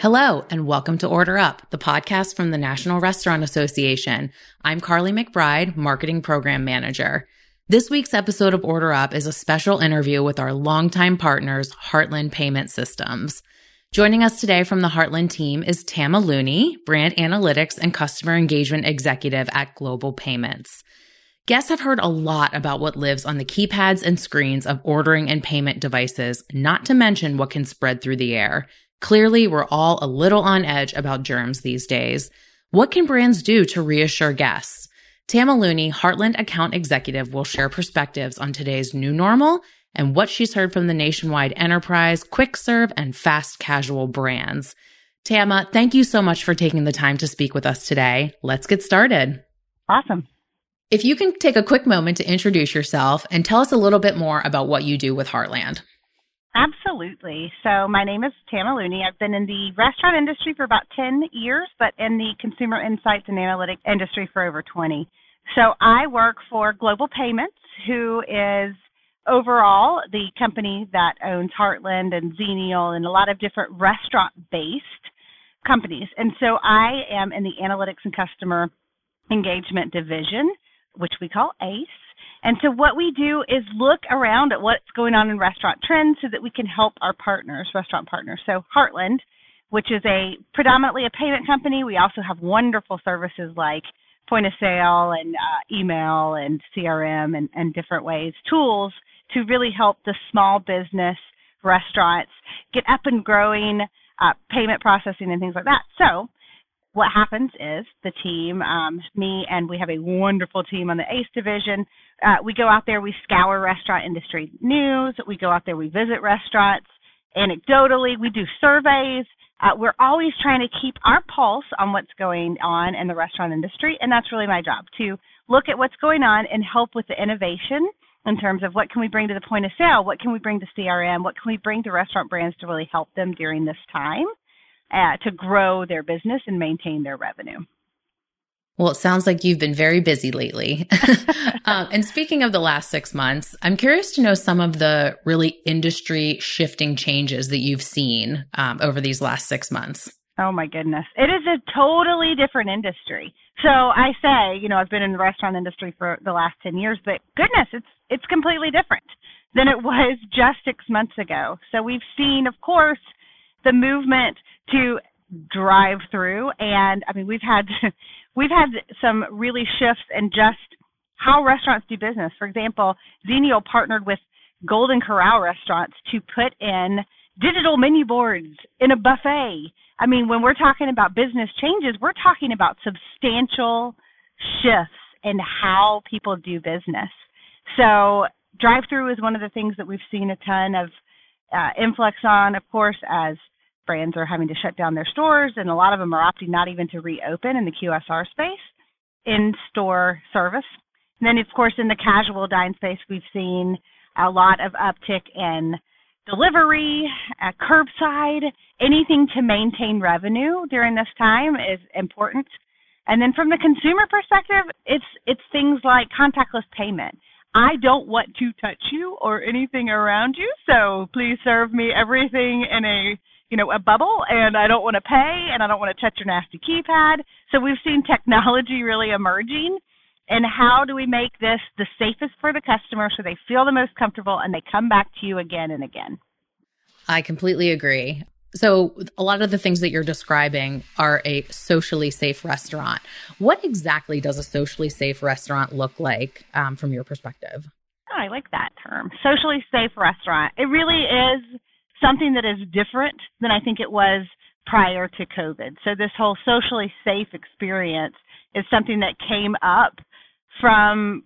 Hello, and welcome to Order Up, the podcast from the National Restaurant Association. I'm Carly McBride, Marketing Program Manager. This week's episode of Order Up is a special interview with our longtime partners, Heartland Payment Systems. Joining us today from the Heartland team is Tama Looney, Brand Analytics and Customer Engagement Executive at Global Payments. Guests have heard a lot about what lives on the keypads and screens of ordering and payment devices, not to mention what can spread through the air. Clearly, we're all a little on edge about germs these days. What can brands do to reassure guests? Tama Looney, Heartland account executive, will share perspectives on today's new normal and what she's heard from the nationwide enterprise, quick serve, and fast casual brands. Tama, thank you so much for taking the time to speak with us today. Let's get started. Awesome. If you can take a quick moment to introduce yourself and tell us a little bit more about what you do with Heartland. Absolutely. So my name is Tama Looney. I've been in the restaurant industry for about 10 years, but in the consumer insights and analytics industry for over 20. So I work for Global Payments, who is overall the company that owns Heartland and Xenial and a lot of different restaurant based companies. And so I am in the analytics and customer engagement division, which we call ACE. And so what we do is look around at what's going on in restaurant trends so that we can help our partners, restaurant partners. So Heartland, which is a predominantly a payment company, we also have wonderful services like point of sale and uh, email and CRM and, and different ways, tools to really help the small business restaurants get up and growing, uh, payment processing and things like that. So what happens is the team, um, me and we have a wonderful team on the ACE division. Uh, we go out there, we scour restaurant industry news. We go out there, we visit restaurants. Anecdotally, we do surveys. Uh, we're always trying to keep our pulse on what's going on in the restaurant industry, and that's really my job to look at what's going on and help with the innovation in terms of what can we bring to the point of sale, what can we bring to CRM, what can we bring to restaurant brands to really help them during this time uh, to grow their business and maintain their revenue. Well, it sounds like you've been very busy lately. um, and speaking of the last six months, I'm curious to know some of the really industry shifting changes that you've seen um, over these last six months. Oh my goodness. It is a totally different industry. So I say, you know, I've been in the restaurant industry for the last 10 years, but goodness, it's it's completely different than it was just 6 months ago. So we've seen of course the movement to drive through and I mean we've had we've had some really shifts in just how restaurants do business. For example, Xenial partnered with Golden Corral restaurants to put in digital menu boards in a buffet. I mean, when we're talking about business changes, we're talking about substantial shifts in how people do business. So, drive through is one of the things that we've seen a ton of uh, influx on, of course, as brands are having to shut down their stores, and a lot of them are opting not even to reopen in the QSR space, in store service. And then, of course, in the casual dine space, we've seen a lot of uptick in delivery, uh, curbside, anything to maintain revenue during this time is important. And then from the consumer perspective, it's it's things like contactless payment. I don't want to touch you or anything around you, so please serve me everything in a you know, a bubble and I don't want to pay and I don't want to touch your nasty keypad. So we've seen technology really emerging and how do we make this the safest for the customer so they feel the most comfortable and they come back to you again and again. I completely agree. So, a lot of the things that you're describing are a socially safe restaurant. What exactly does a socially safe restaurant look like um, from your perspective? Oh, I like that term, socially safe restaurant. It really is something that is different than I think it was prior to COVID. So this whole socially safe experience is something that came up from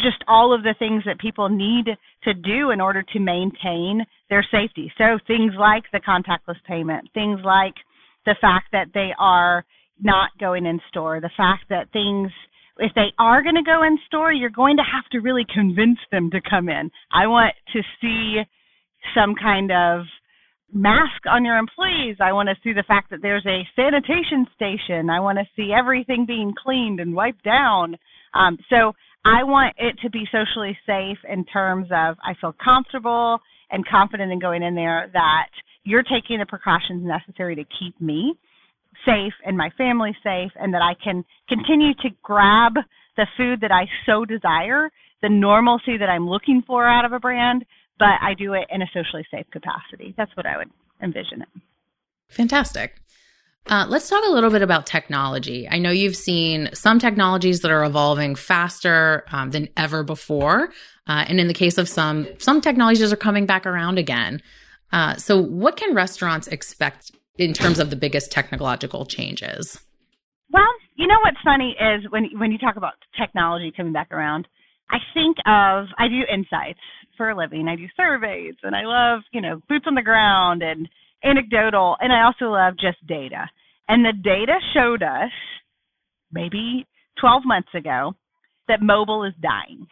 just all of the things that people need to do in order to maintain their safety. So things like the contactless payment, things like the fact that they are not going in store, the fact that things if they are going to go in store, you're going to have to really convince them to come in. I want to see some kind of mask on your employees. I want to see the fact that there's a sanitation station. I want to see everything being cleaned and wiped down. Um, so I want it to be socially safe in terms of I feel comfortable and confident in going in there that you're taking the precautions necessary to keep me safe and my family safe and that I can continue to grab the food that I so desire, the normalcy that I'm looking for out of a brand, but I do it in a socially safe capacity. That's what I would envision it. Fantastic. Uh, let's talk a little bit about technology. I know you've seen some technologies that are evolving faster um, than ever before, uh, and in the case of some, some technologies are coming back around again. Uh, so, what can restaurants expect in terms of the biggest technological changes? Well, you know what's funny is when when you talk about technology coming back around, I think of I do insights for a living. I do surveys, and I love you know boots on the ground and anecdotal, and I also love just data. And the data showed us maybe 12 months ago that mobile is dying.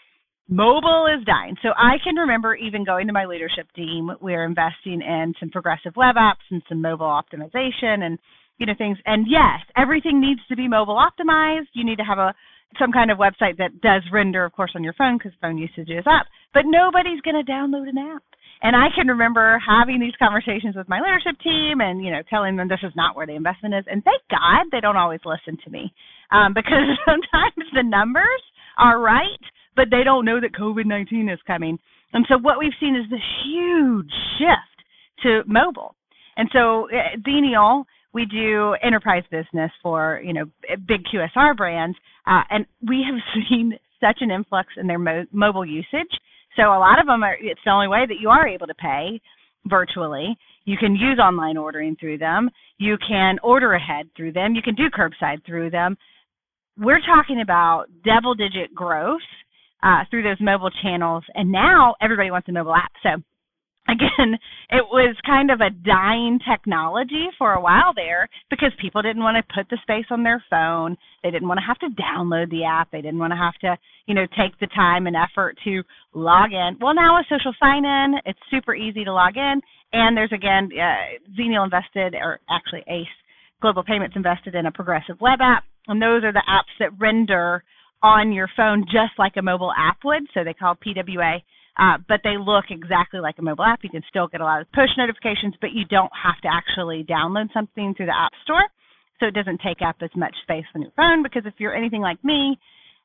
Mobile is dying. So I can remember even going to my leadership team. We're investing in some progressive web apps and some mobile optimization and you know things. And yes, everything needs to be mobile optimized. You need to have a some kind of website that does render, of course, on your phone because phone usage is up. But nobody's going to download an app. And I can remember having these conversations with my leadership team and, you know, telling them this is not where the investment is. And thank God they don't always listen to me um, because sometimes the numbers are right, but they don't know that COVID 19 is coming. And so what we've seen is this huge shift to mobile. And so at uh, Xenial, we do enterprise business for, you know, big QSR brands. Uh, and we have seen such an influx in their mo- mobile usage so a lot of them are, it's the only way that you are able to pay virtually. You can use online ordering through them. You can order ahead through them. You can do curbside through them. We're talking about double digit growth uh, through those mobile channels. And now everybody wants a mobile app. So again, it was kind of a dying technology for a while there because people didn't want to put the space on their phone. They didn't want to have to download the app. They didn't want to have to, you know, take the time and effort to log in. Well, now with social sign in, it's super easy to log in. And there's again, uh, Xenial invested, or actually Ace Global Payments invested in a progressive web app. And those are the apps that render on your phone just like a mobile app would. So they call PWA uh, but they look exactly like a mobile app. You can still get a lot of push notifications, but you don't have to actually download something through the App Store. So it doesn't take up as much space on your phone because if you're anything like me,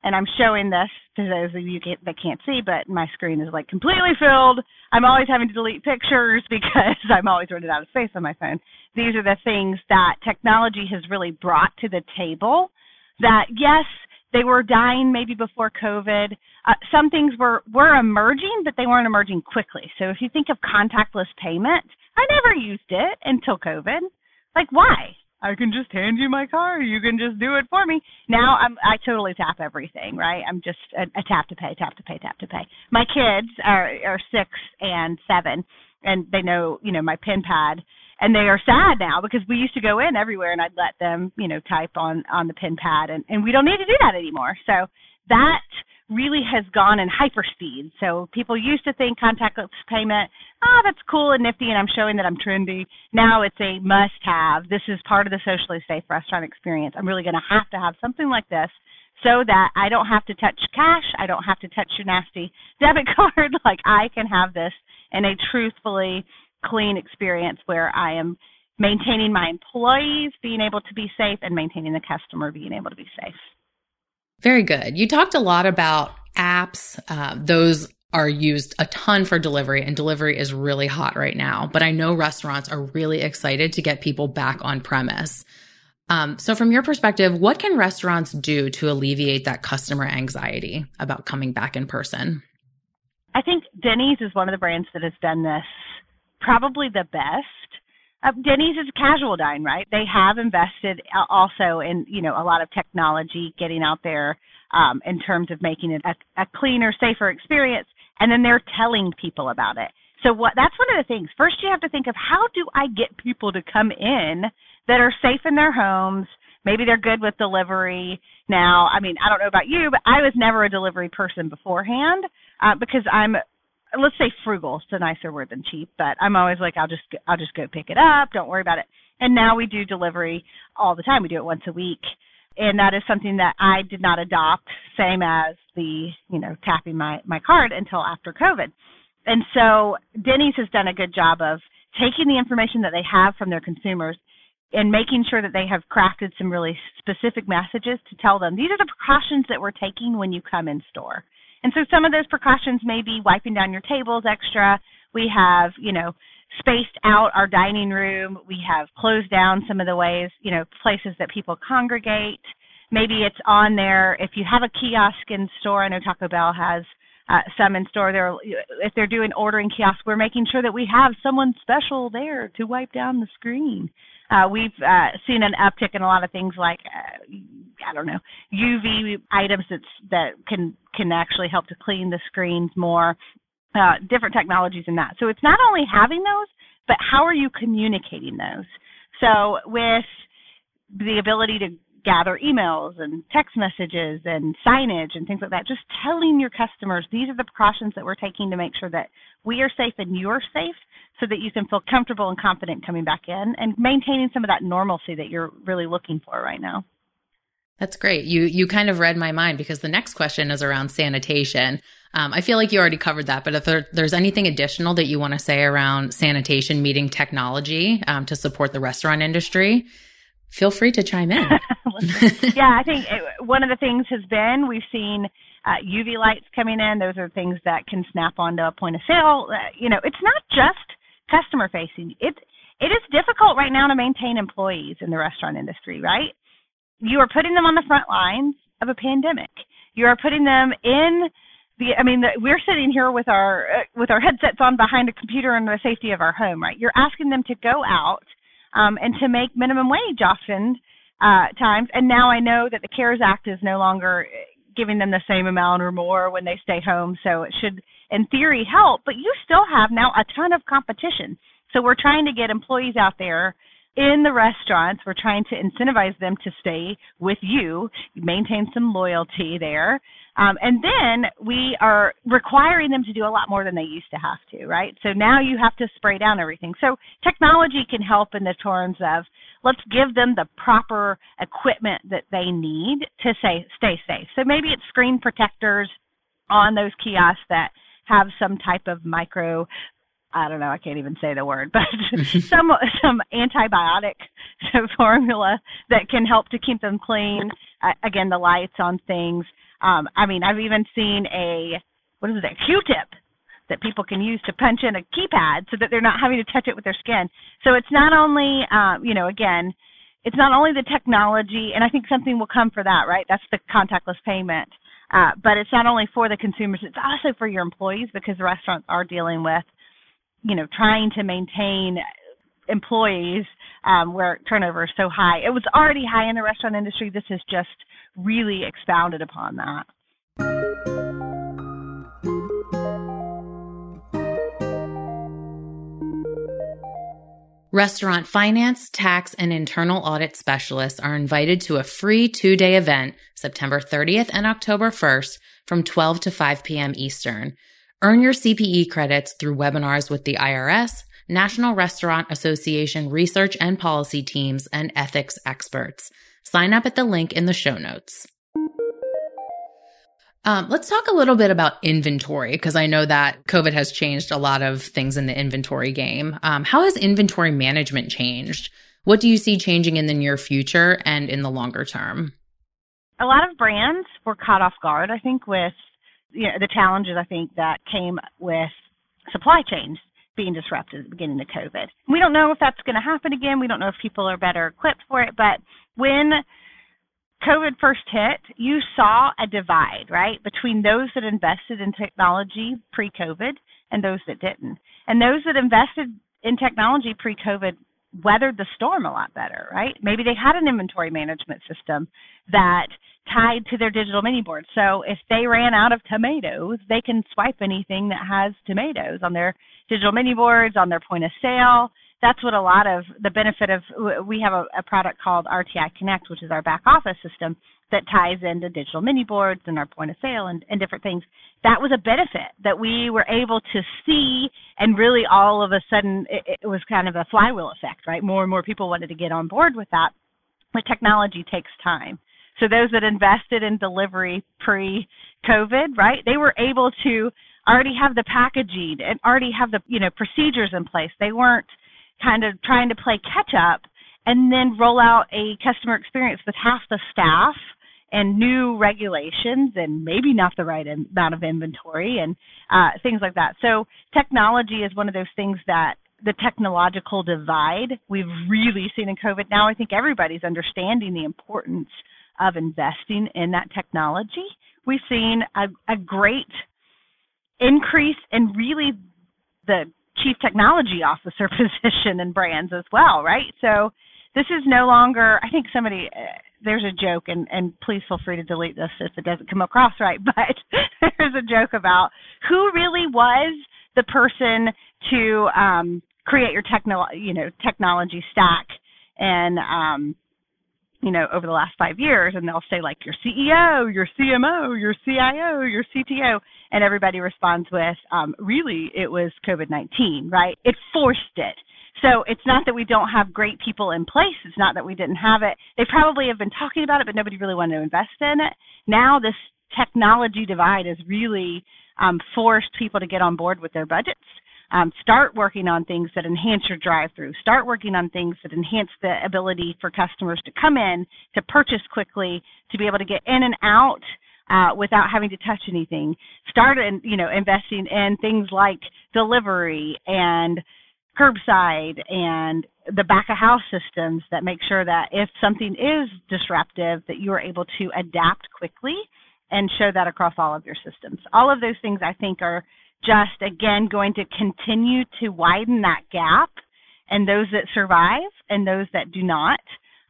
and I'm showing this to those of you that can't see, but my screen is like completely filled. I'm always having to delete pictures because I'm always running out of space on my phone. These are the things that technology has really brought to the table that yes, they were dying maybe before COVID. Uh, some things were, were emerging, but they weren't emerging quickly. So if you think of contactless payment, I never used it until COVID. Like, why? I can just hand you my card. You can just do it for me. Now I'm I totally tap everything, right? I'm just a, a tap to pay, tap to pay, tap to pay. My kids are are six and seven, and they know you know my pin pad and they are sad now because we used to go in everywhere and I'd let them, you know, type on on the pin pad and and we don't need to do that anymore. So that really has gone in hyperspeed. So people used to think contactless payment, oh, that's cool and nifty and I'm showing that I'm trendy. Now it's a must have. This is part of the socially safe restaurant experience. I'm really going to have to have something like this so that I don't have to touch cash, I don't have to touch your nasty debit card. like I can have this in a truthfully clean experience where I am maintaining my employees being able to be safe and maintaining the customer being able to be safe. Very good. You talked a lot about apps. Uh, those are used a ton for delivery, and delivery is really hot right now. But I know restaurants are really excited to get people back on premise. Um, so, from your perspective, what can restaurants do to alleviate that customer anxiety about coming back in person? I think Denny's is one of the brands that has done this probably the best. Uh, Denny's is casual dine, right? They have invested uh, also in you know a lot of technology getting out there um, in terms of making it a, a cleaner, safer experience, and then they're telling people about it. So what that's one of the things. First, you have to think of how do I get people to come in that are safe in their homes. Maybe they're good with delivery. Now, I mean, I don't know about you, but I was never a delivery person beforehand uh, because I'm let's say frugal. It's a nicer word than cheap, but I'm always like, I'll just I'll just go pick it up. Don't worry about it. And now we do delivery all the time. We do it once a week, and that is something that I did not adopt, same as the you know tapping my my card until after COVID. And so Denny's has done a good job of taking the information that they have from their consumers and making sure that they have crafted some really specific messages to tell them these are the precautions that we're taking when you come in store. And so some of those precautions may be wiping down your tables extra. We have, you know, spaced out our dining room. We have closed down some of the ways, you know, places that people congregate. Maybe it's on there. If you have a kiosk in store, I know Taco Bell has uh, some in store. They're, if they're doing ordering kiosks, we're making sure that we have someone special there to wipe down the screen. Uh, we've uh, seen an uptick in a lot of things like uh, I don't know UV items that's, that can can actually help to clean the screens more. Uh, different technologies in that. So it's not only having those, but how are you communicating those? So with the ability to gather emails and text messages and signage and things like that, just telling your customers these are the precautions that we're taking to make sure that we are safe and you're safe so that you can feel comfortable and confident coming back in and maintaining some of that normalcy that you're really looking for right now. That's great. You you kind of read my mind because the next question is around sanitation. Um, I feel like you already covered that, but if there, there's anything additional that you want to say around sanitation meeting technology um, to support the restaurant industry, feel free to chime in. yeah, I think it, one of the things has been we've seen uh, UV lights coming in. Those are things that can snap onto a point of sale. Uh, you know, it's not just customer facing. It it is difficult right now to maintain employees in the restaurant industry, right? You are putting them on the front lines of a pandemic. You are putting them in the I mean, the, we're sitting here with our uh, with our headsets on behind a computer in the safety of our home, right? You're asking them to go out um, and to make minimum wage often uh, times. And now I know that the CARES Act is no longer giving them the same amount or more when they stay home, so it should, in theory, help. But you still have now a ton of competition. So we're trying to get employees out there in the restaurants. We're trying to incentivize them to stay with you, maintain some loyalty there. Um, and then we are requiring them to do a lot more than they used to have to, right? So now you have to spray down everything. So technology can help in the terms of let's give them the proper equipment that they need to say stay safe. So maybe it's screen protectors on those kiosks that have some type of micro I don't know, I can't even say the word, but some some antibiotic formula that can help to keep them clean. Uh, again, the lights on things. Um, I mean, I've even seen a what is it, a Q-tip that people can use to punch in a keypad so that they're not having to touch it with their skin. So it's not only, um, you know, again, it's not only the technology, and I think something will come for that, right? That's the contactless payment. Uh, but it's not only for the consumers, it's also for your employees because the restaurants are dealing with, you know, trying to maintain employees um, where turnover is so high. It was already high in the restaurant industry. This has just really expounded upon that. Restaurant finance, tax, and internal audit specialists are invited to a free two day event September 30th and October 1st from 12 to 5 p.m. Eastern. Earn your CPE credits through webinars with the IRS, National Restaurant Association research and policy teams, and ethics experts. Sign up at the link in the show notes. Um, let's talk a little bit about inventory because I know that COVID has changed a lot of things in the inventory game. Um, how has inventory management changed? What do you see changing in the near future and in the longer term? A lot of brands were caught off guard, I think, with you know, the challenges I think that came with supply chains being disrupted at the beginning of COVID. We don't know if that's going to happen again. We don't know if people are better equipped for it. But when COVID first hit, you saw a divide, right, between those that invested in technology pre COVID and those that didn't. And those that invested in technology pre COVID weathered the storm a lot better, right? Maybe they had an inventory management system that tied to their digital menu board. So if they ran out of tomatoes, they can swipe anything that has tomatoes on their digital menu boards, on their point of sale. That's what a lot of the benefit of we have a, a product called RTI Connect, which is our back office system that ties into digital menu boards and our point of sale and, and different things. That was a benefit that we were able to see, and really all of a sudden it, it was kind of a flywheel effect, right? More and more people wanted to get on board with that. But technology takes time. So those that invested in delivery pre-COVID, right, they were able to already have the packaging and already have the you know procedures in place. They weren't kind of trying to play catch up and then roll out a customer experience with half the staff and new regulations and maybe not the right amount of inventory and uh, things like that. So technology is one of those things that the technological divide we've really seen in COVID. Now I think everybody's understanding the importance of investing in that technology. We've seen a, a great increase in really the chief technology officer position in brands as well, right? So this is no longer, I think somebody, uh, there's a joke, and, and please feel free to delete this if it doesn't come across right, but there's a joke about who really was the person to um, create your techno, you know, technology stack. And um, you know, over the last five years, and they'll say like your CEO, your CMO, your CIO, your CTO, and everybody responds with, um, really, it was COVID-19, right? It forced it. So it's not that we don't have great people in place. It's not that we didn't have it. They probably have been talking about it, but nobody really wanted to invest in it. Now this technology divide has really um, forced people to get on board with their budgets um, start working on things that enhance your drive-through. Start working on things that enhance the ability for customers to come in, to purchase quickly, to be able to get in and out uh, without having to touch anything. Start, in, you know, investing in things like delivery and curbside and the back of house systems that make sure that if something is disruptive, that you are able to adapt quickly and show that across all of your systems. All of those things I think are just again going to continue to widen that gap and those that survive and those that do not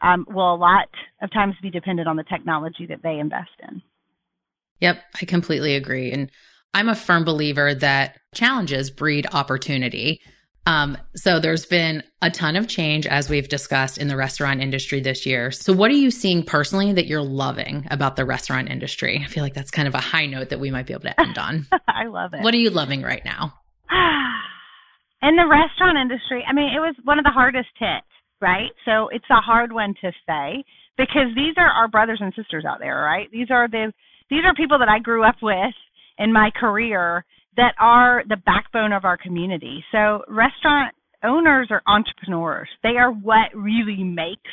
um, will a lot of times be dependent on the technology that they invest in. Yep, I completely agree. And I'm a firm believer that challenges breed opportunity. Um, so there's been a ton of change as we've discussed in the restaurant industry this year. So what are you seeing personally that you're loving about the restaurant industry? I feel like that's kind of a high note that we might be able to end on. I love it. What are you loving right now? in the restaurant industry, I mean, it was one of the hardest hit, right? So it's a hard one to say because these are our brothers and sisters out there, right? These are the these are people that I grew up with in my career that are the backbone of our community. So restaurant owners are entrepreneurs. They are what really makes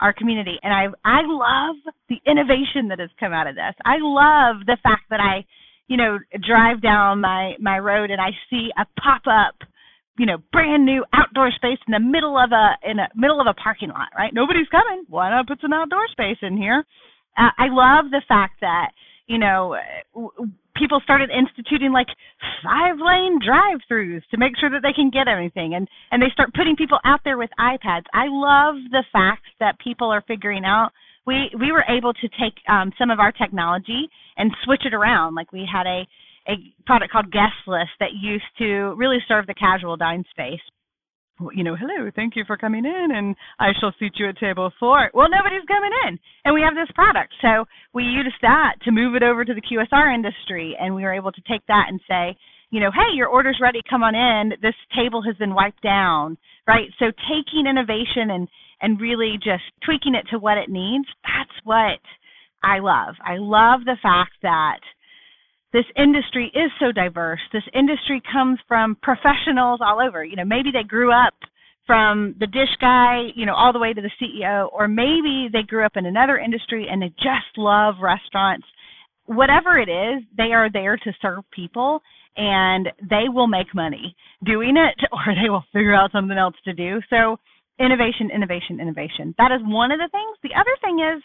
our community. And I I love the innovation that has come out of this. I love the fact that I, you know, drive down my my road and I see a pop up, you know, brand new outdoor space in the middle of a in a middle of a parking lot, right? Nobody's coming. Why not put some outdoor space in here? Uh, I love the fact that, you know, people started instituting like five lane drive throughs to make sure that they can get everything and and they start putting people out there with iPads. I love the fact that people are figuring out we we were able to take um, some of our technology and switch it around. Like we had a a product called Guest List that used to really serve the casual dine space you know, hello, thank you for coming in, and I shall seat you at table four. Well, nobody's coming in, and we have this product. So we used that to move it over to the QSR industry, and we were able to take that and say, you know, hey, your order's ready, come on in. This table has been wiped down, right? So taking innovation and and really just tweaking it to what it needs, that's what I love. I love the fact that this industry is so diverse. This industry comes from professionals all over. You know, maybe they grew up from the dish guy, you know, all the way to the CEO, or maybe they grew up in another industry and they just love restaurants. Whatever it is, they are there to serve people and they will make money doing it or they will figure out something else to do. So innovation, innovation, innovation. That is one of the things. The other thing is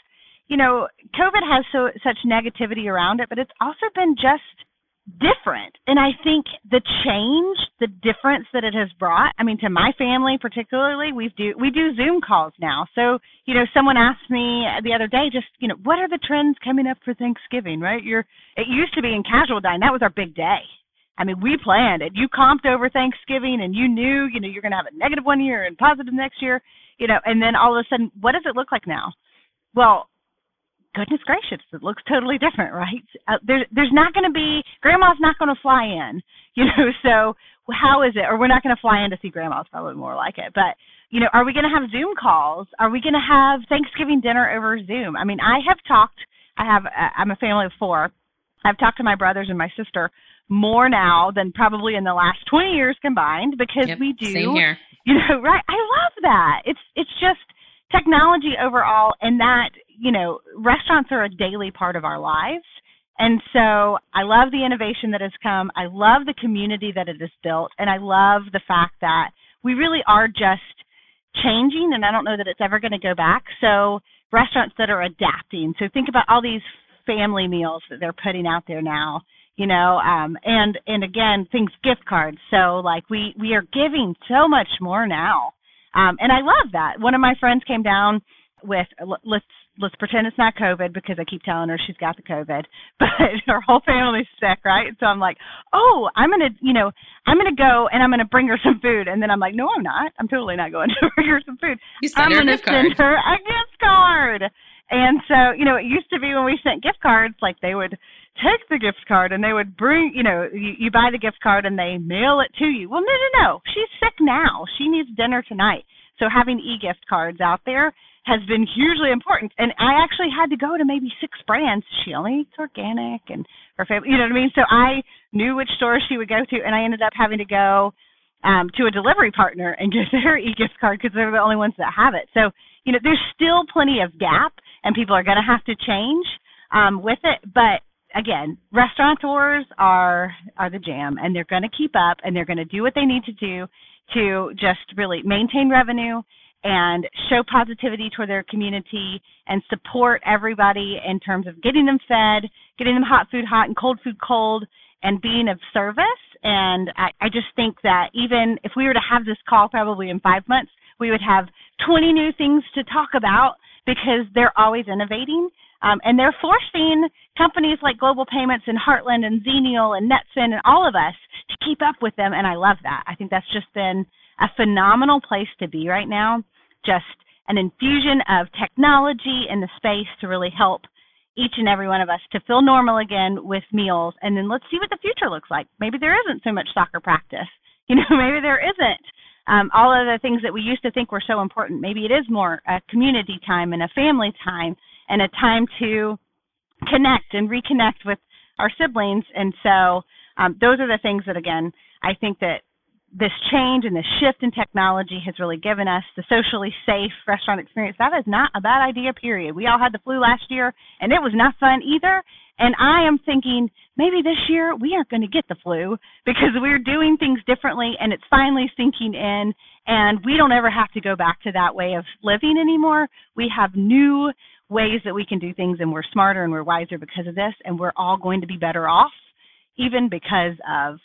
you know, COVID has so such negativity around it, but it's also been just different. And I think the change, the difference that it has brought, I mean, to my family particularly, we do we do Zoom calls now. So, you know, someone asked me the other day, just, you know, what are the trends coming up for Thanksgiving, right? You're it used to be in casual dining. That was our big day. I mean, we planned it. You comped over Thanksgiving and you knew, you know, you're gonna have a negative one year and positive next year, you know, and then all of a sudden, what does it look like now? Well, goodness gracious, it looks totally different, right? Uh, there's there's not going to be grandma's not going to fly in, you know. So how is it? Or we're not going to fly in to see grandma's probably more like it. But you know, are we going to have Zoom calls? Are we going to have Thanksgiving dinner over Zoom? I mean, I have talked. I have. Uh, I'm a family of four. I've talked to my brothers and my sister more now than probably in the last 20 years combined because yep, we do same here You know, right? I love that. It's it's just technology overall, and that you know, restaurants are a daily part of our lives. And so I love the innovation that has come. I love the community that it has built. And I love the fact that we really are just changing. And I don't know that it's ever going to go back. So restaurants that are adapting. So think about all these family meals that they're putting out there now you know um and and again things gift cards so like we we are giving so much more now um and i love that one of my friends came down with let's let's pretend it's not COVID because I keep telling her she's got the COVID, but her whole family's sick, right? So I'm like, oh, I'm gonna, you know, I'm gonna go and I'm gonna bring her some food, and then I'm like, no, I'm not. I'm totally not going to bring her some food. You send I'm her gonna a gift card. send her a gift card. And so, you know, it used to be when we sent gift cards, like they would take the gift card and they would bring, you know, you, you buy the gift card and they mail it to you. Well, no, no, no. She's sick now. She needs dinner tonight. So having e-gift cards out there has been hugely important. And I actually had to go to maybe six brands. She only eats organic and her family, you know what I mean? So I knew which stores she would go to, and I ended up having to go um, to a delivery partner and get their e-gift card because they're the only ones that have it. So, you know, there's still plenty of gap, and people are going to have to change um, with it. But again, restaurateurs are are the jam, and they're going to keep up, and they're going to do what they need to do to just really maintain revenue and show positivity toward their community and support everybody in terms of getting them fed, getting them hot food hot and cold food cold, and being of service. And I, I just think that even if we were to have this call probably in five months, we would have 20 new things to talk about because they're always innovating. Um, and they're forcing companies like Global Payments and Heartland and Xenial and Netspend and all of us to keep up with them. And I love that. I think that's just been a phenomenal place to be right now just an infusion of technology in the space to really help each and every one of us to feel normal again with meals. And then let's see what the future looks like. Maybe there isn't so much soccer practice. You know, maybe there isn't um, all of the things that we used to think were so important. Maybe it is more a community time and a family time and a time to connect and reconnect with our siblings. And so um, those are the things that, again, I think that this change and this shift in technology has really given us the socially safe restaurant experience. That is not a bad idea, period. We all had the flu last year, and it was not fun either. And I am thinking maybe this year we aren't going to get the flu because we're doing things differently and it's finally sinking in. And we don't ever have to go back to that way of living anymore. We have new ways that we can do things, and we're smarter and we're wiser because of this, and we're all going to be better off, even because of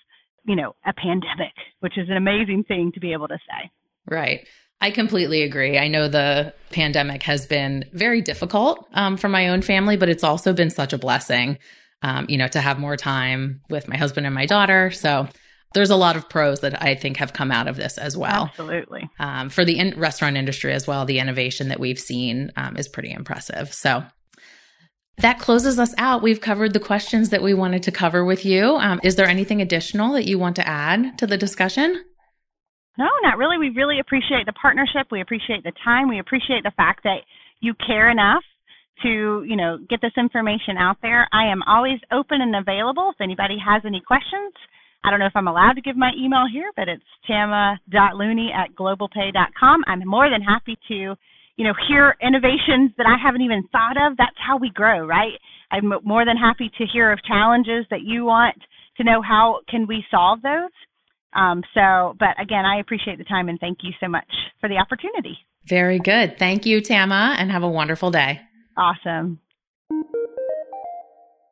you know, a pandemic, which is an amazing thing to be able to say. Right. I completely agree. I know the pandemic has been very difficult um, for my own family, but it's also been such a blessing, um, you know, to have more time with my husband and my daughter. So there's a lot of pros that I think have come out of this as well. Absolutely. Um, for the in- restaurant industry as well, the innovation that we've seen um, is pretty impressive. So that closes us out. We've covered the questions that we wanted to cover with you. Um, is there anything additional that you want to add to the discussion? No, not really. We really appreciate the partnership. We appreciate the time. We appreciate the fact that you care enough to, you know, get this information out there. I am always open and available if anybody has any questions. I don't know if I'm allowed to give my email here, but it's tama.looney at globalpay.com. I'm more than happy to you know, hear innovations that I haven't even thought of. That's how we grow, right? I'm more than happy to hear of challenges that you want to know how can we solve those. Um, so, but again, I appreciate the time and thank you so much for the opportunity. Very good. Thank you, Tama, and have a wonderful day. Awesome.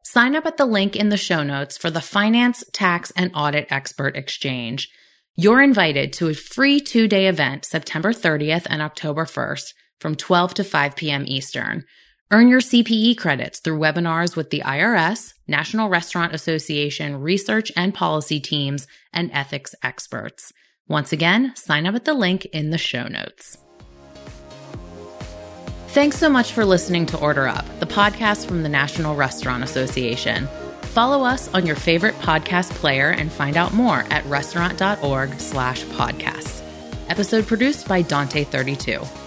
Sign up at the link in the show notes for the Finance, Tax, and Audit Expert Exchange. You're invited to a free two day event September 30th and October 1st from 12 to 5 p.m. Eastern. Earn your CPE credits through webinars with the IRS, National Restaurant Association research and policy teams, and ethics experts. Once again, sign up at the link in the show notes. Thanks so much for listening to Order Up, the podcast from the National Restaurant Association. Follow us on your favorite podcast player and find out more at restaurant.org slash podcasts. Episode produced by Dante32.